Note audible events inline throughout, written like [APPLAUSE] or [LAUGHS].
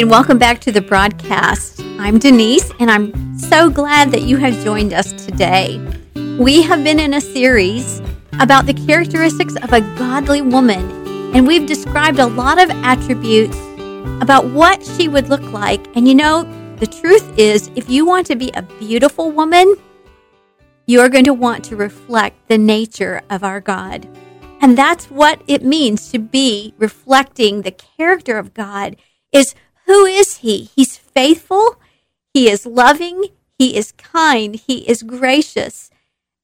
and welcome back to the broadcast. I'm Denise, and I'm so glad that you have joined us today. We have been in a series about the characteristics of a godly woman, and we've described a lot of attributes about what she would look like. And you know, the truth is, if you want to be a beautiful woman, you're going to want to reflect the nature of our God. And that's what it means to be reflecting the character of God is who is he? He's faithful, he is loving, he is kind, he is gracious.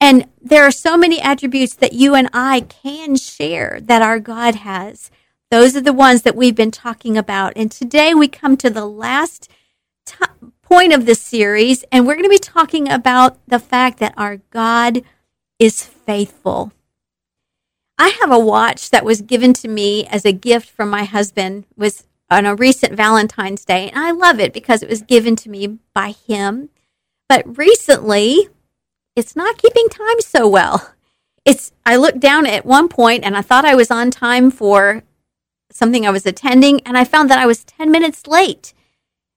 And there are so many attributes that you and I can share that our God has. Those are the ones that we've been talking about. And today we come to the last t- point of this series, and we're going to be talking about the fact that our God is faithful. I have a watch that was given to me as a gift from my husband was on a recent Valentine's Day, and I love it because it was given to me by him. But recently, it's not keeping time so well. It's I looked down at one point and I thought I was on time for something I was attending, and I found that I was 10 minutes late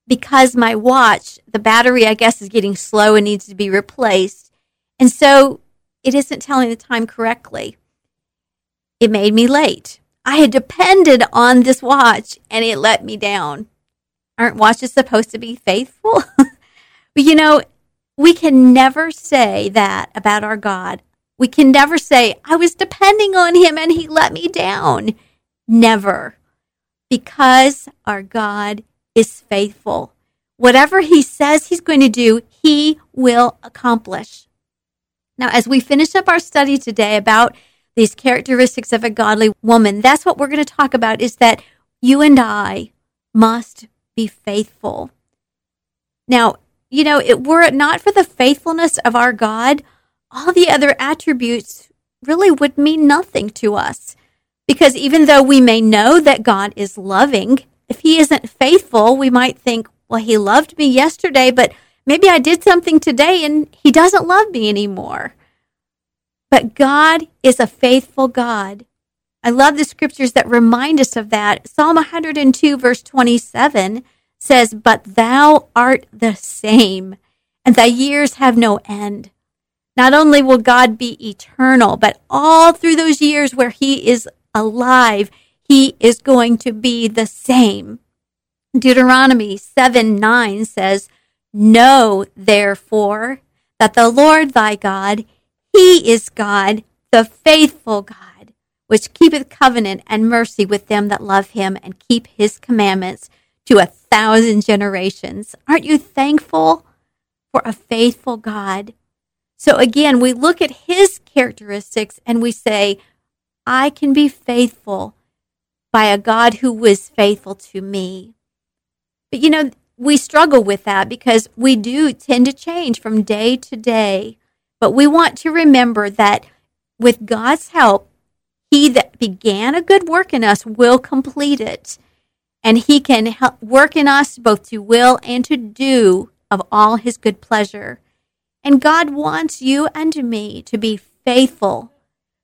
because my watch, the battery, I guess, is getting slow and needs to be replaced. And so it isn't telling the time correctly. It made me late. I had depended on this watch and it let me down. Aren't watches supposed to be faithful? [LAUGHS] but you know, we can never say that about our God. We can never say, I was depending on him and he let me down. Never. Because our God is faithful. Whatever he says he's going to do, he will accomplish. Now, as we finish up our study today about these characteristics of a godly woman, that's what we're going to talk about is that you and I must be faithful. Now, you know, it, were it not for the faithfulness of our God, all the other attributes really would mean nothing to us. Because even though we may know that God is loving, if He isn't faithful, we might think, well, He loved me yesterday, but maybe I did something today and He doesn't love me anymore. But God is a faithful God. I love the scriptures that remind us of that. Psalm 102, verse 27 says, But thou art the same, and thy years have no end. Not only will God be eternal, but all through those years where he is alive, he is going to be the same. Deuteronomy 7 9 says, Know therefore that the Lord thy God, he is God, the faithful God, which keepeth covenant and mercy with them that love him and keep his commandments to a thousand generations. Aren't you thankful for a faithful God? So again, we look at his characteristics and we say, I can be faithful by a God who was faithful to me. But you know, we struggle with that because we do tend to change from day to day. But we want to remember that with God's help, He that began a good work in us will complete it. And He can help work in us both to will and to do of all His good pleasure. And God wants you and me to be faithful.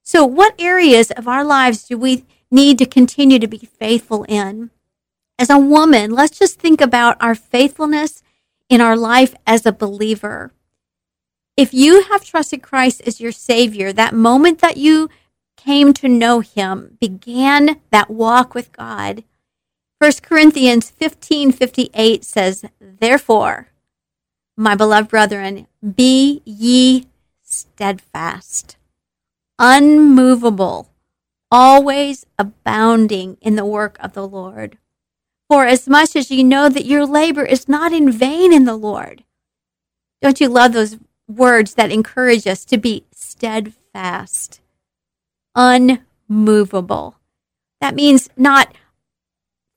So, what areas of our lives do we need to continue to be faithful in? As a woman, let's just think about our faithfulness in our life as a believer. If you have trusted Christ as your Savior, that moment that you came to know Him began that walk with God. 1 Corinthians 15 58 says, Therefore, my beloved brethren, be ye steadfast, unmovable, always abounding in the work of the Lord. For as much as ye know that your labor is not in vain in the Lord. Don't you love those words that encourage us to be steadfast, unmovable. That means not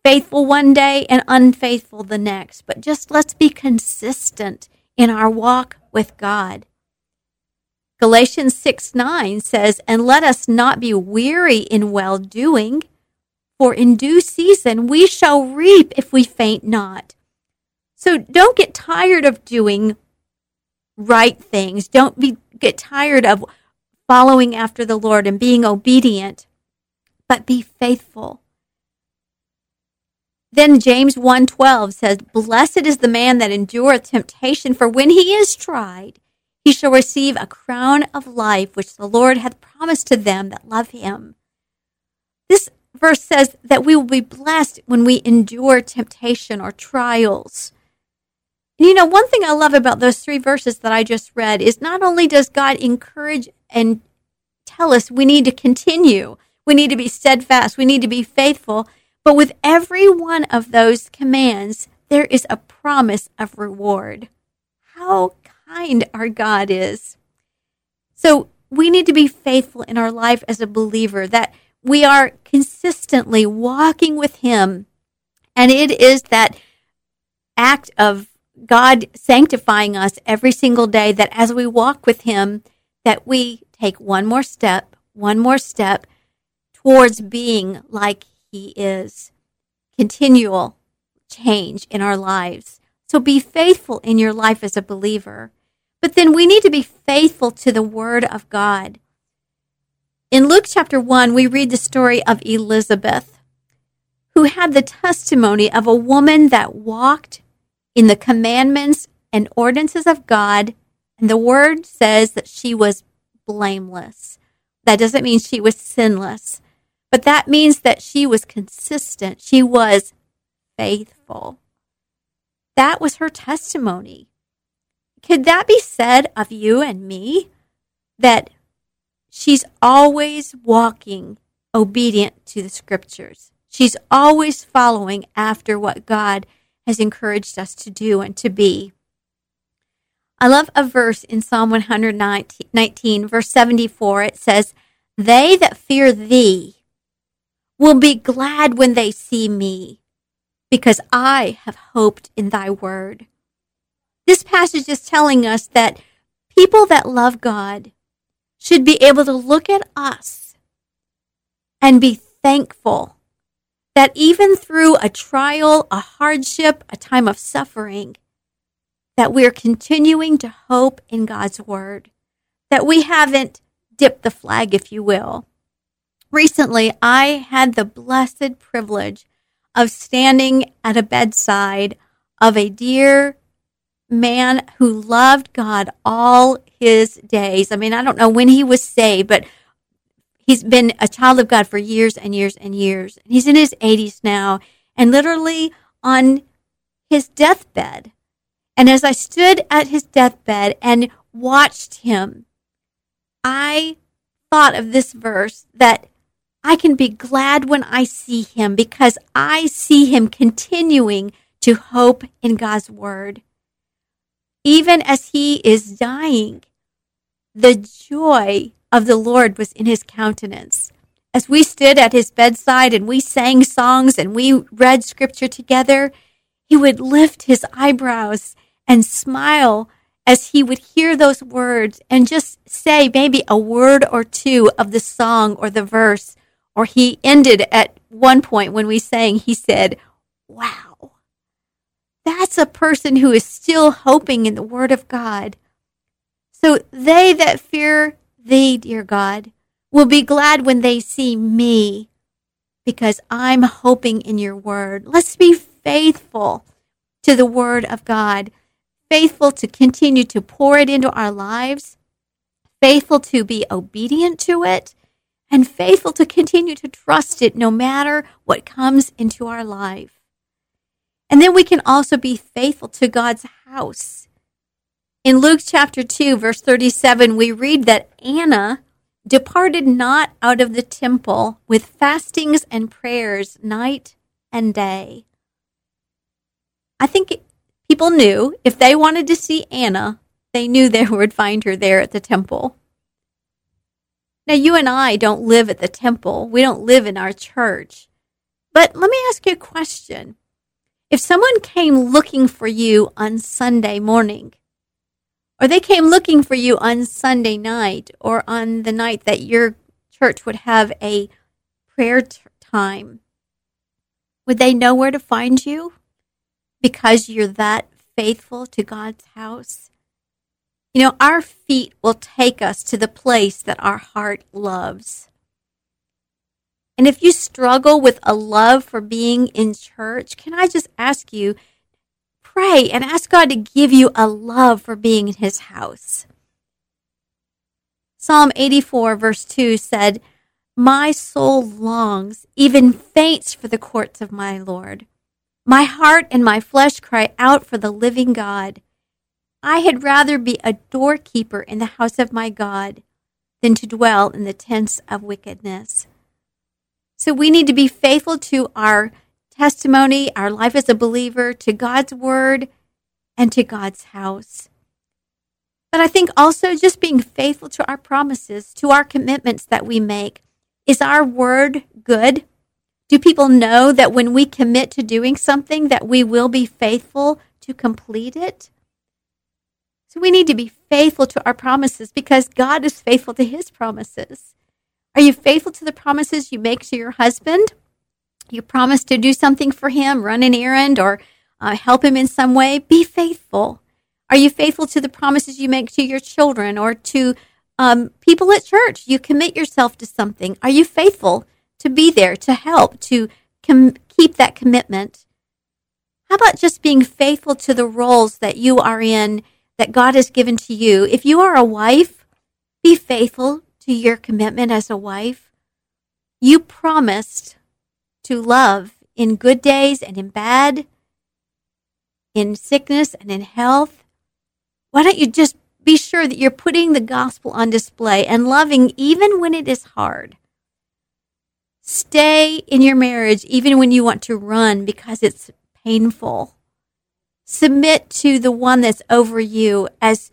faithful one day and unfaithful the next, but just let's be consistent in our walk with God. Galatians 6 9 says, And let us not be weary in well doing, for in due season we shall reap if we faint not. So don't get tired of doing right things. Don't be get tired of following after the Lord and being obedient, but be faithful. Then James 1:12 says, "Blessed is the man that endureth temptation, for when he is tried, he shall receive a crown of life which the Lord hath promised to them that love him." This verse says that we will be blessed when we endure temptation or trials. You know, one thing I love about those three verses that I just read is not only does God encourage and tell us we need to continue, we need to be steadfast, we need to be faithful, but with every one of those commands, there is a promise of reward. How kind our God is. So we need to be faithful in our life as a believer, that we are consistently walking with Him. And it is that act of God sanctifying us every single day that as we walk with Him, that we take one more step, one more step towards being like he is. Continual change in our lives. So be faithful in your life as a believer. But then we need to be faithful to the Word of God. In Luke chapter 1, we read the story of Elizabeth, who had the testimony of a woman that walked in the commandments and ordinances of God. And the Word says that she was blameless. That doesn't mean she was sinless. But that means that she was consistent. She was faithful. That was her testimony. Could that be said of you and me? That she's always walking obedient to the scriptures. She's always following after what God has encouraged us to do and to be. I love a verse in Psalm 119, verse 74. It says, They that fear thee will be glad when they see me, because I have hoped in thy word. This passage is telling us that people that love God should be able to look at us and be thankful that even through a trial, a hardship, a time of suffering, that we're continuing to hope in God's word, that we haven't dipped the flag, if you will, recently I had the blessed privilege of standing at a bedside of a dear man who loved God all his days. I mean, I don't know when he was saved, but he's been a child of God for years and years and years. He's in his 80s now and literally on his deathbed. And as I stood at his deathbed and watched him, I thought of this verse that I can be glad when I see him because I see him continuing to hope in God's word. Even as he is dying, the joy of the Lord was in his countenance. As we stood at his bedside and we sang songs and we read scripture together, he would lift his eyebrows and smile as he would hear those words and just say maybe a word or two of the song or the verse or he ended at one point when we sang, he said, Wow, that's a person who is still hoping in the word of God. So they that fear thee, dear God, will be glad when they see me because I'm hoping in your word. Let's be faithful to the word of God, faithful to continue to pour it into our lives, faithful to be obedient to it and faithful to continue to trust it no matter what comes into our life. And then we can also be faithful to God's house. In Luke chapter 2, verse 37, we read that Anna departed not out of the temple with fastings and prayers night and day. I think people knew if they wanted to see Anna, they knew they [LAUGHS] would find her there at the temple. Now, you and I don't live at the temple, we don't live in our church. But let me ask you a question. If someone came looking for you on Sunday morning, or they came looking for you on Sunday night, or on the night that your church would have a prayer t- time, would they know where to find you because you're that faithful to God's house? You know, our feet will take us to the place that our heart loves. And if you struggle with a love for being in church, can I just ask you, pray and ask God to give you a love for being in his house. Psalm 84, verse 2 said, My soul longs, even faints for the courts of my Lord. My heart and my flesh cry out for the living God. I had rather be a doorkeeper in the house of my God than to dwell in the tents of wickedness. So we need to be faithful to our testimony, our life as a believer, to God's word, and to God's house. But I think also just being faithful to our promises, to our commitments that we make. Is our word good? Do people know that when we commit to doing something that we will be faithful to complete it? So we need to be faithful to our promises because God is faithful to his promises. Are you faithful to the promises you make to your husband? You promise to do something for him, run an errand, or uh, help him in some way. Be faithful. Are you faithful to the promises you make to your children or to um, people at church? You commit yourself to something. Are you faithful to be there, to help, to com- keep that commitment? How about just being faithful to the roles that you are in, that God has given to you? If you are a wife, be faithful to your commitment as a wife. You promised to love in good days and in bad, in sickness and in health. Why don't you just be sure that you're putting the gospel on display and loving even when it is hard? Stay in your marriage even when you want to run because it's painful. Submit to the one that's over you as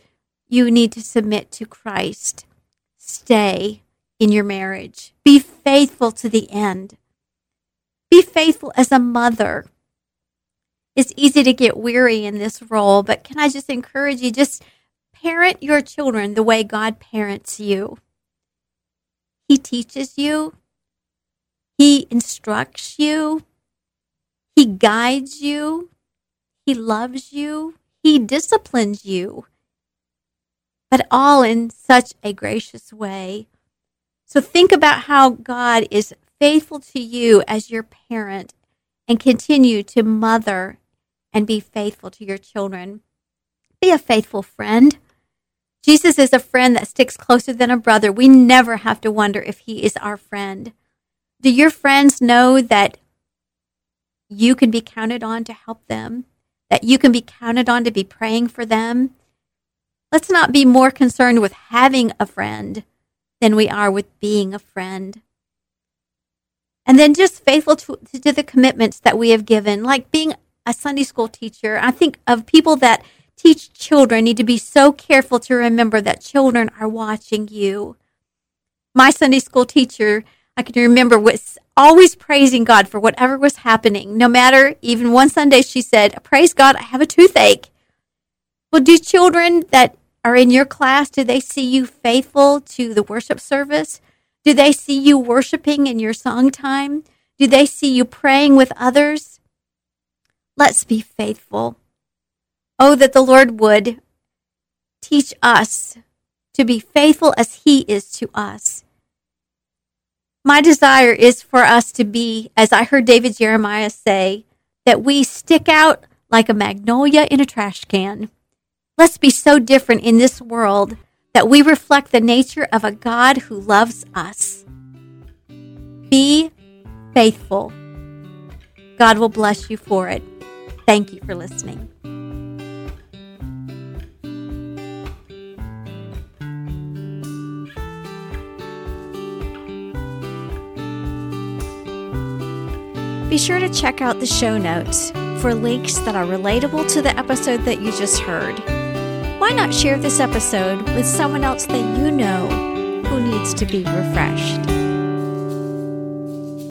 you need to submit to Christ. Stay in your marriage. Be faithful to the end. Be faithful as a mother. It's easy to get weary in this role, but can I just encourage you just parent your children the way God parents you? He teaches you, He instructs you, He guides you, He loves you, He disciplines you, but all in such a gracious way. So think about how God is faithful to you as your parent and continue to mother and be faithful to your children. Be a faithful friend. Jesus is a friend that sticks closer than a brother. We never have to wonder if he is our friend. Do your friends know that you can be counted on to help them? That you can be counted on to be praying for them? Let's not be more concerned with having a friend than we are with being a friend. And then just faithful to, to the commitments that we have given, like being a Sunday school teacher, I think of people that teach children need to be so careful to remember that children are watching you. My Sunday school teacher, I can remember, was always praising God for whatever was happening. No matter, even one Sunday, she said, Praise God, I have a toothache. Well, do children that are in your class, do they see you faithful to the worship service? Do they see you worshiping in your song time? Do they see you praying with others? Let's be faithful. Oh, that the Lord would teach us to be faithful as He is to us. My desire is for us to be, as I heard David Jeremiah say, that we stick out like a magnolia in a trash can. Let's be so different in this world that we reflect the nature of a God who loves us. Be faithful. God will bless you for it. Thank you for listening. Be sure to check out the show notes for links that are relatable to the episode that you just heard. Why not share this episode with someone else that you know who needs to be refreshed?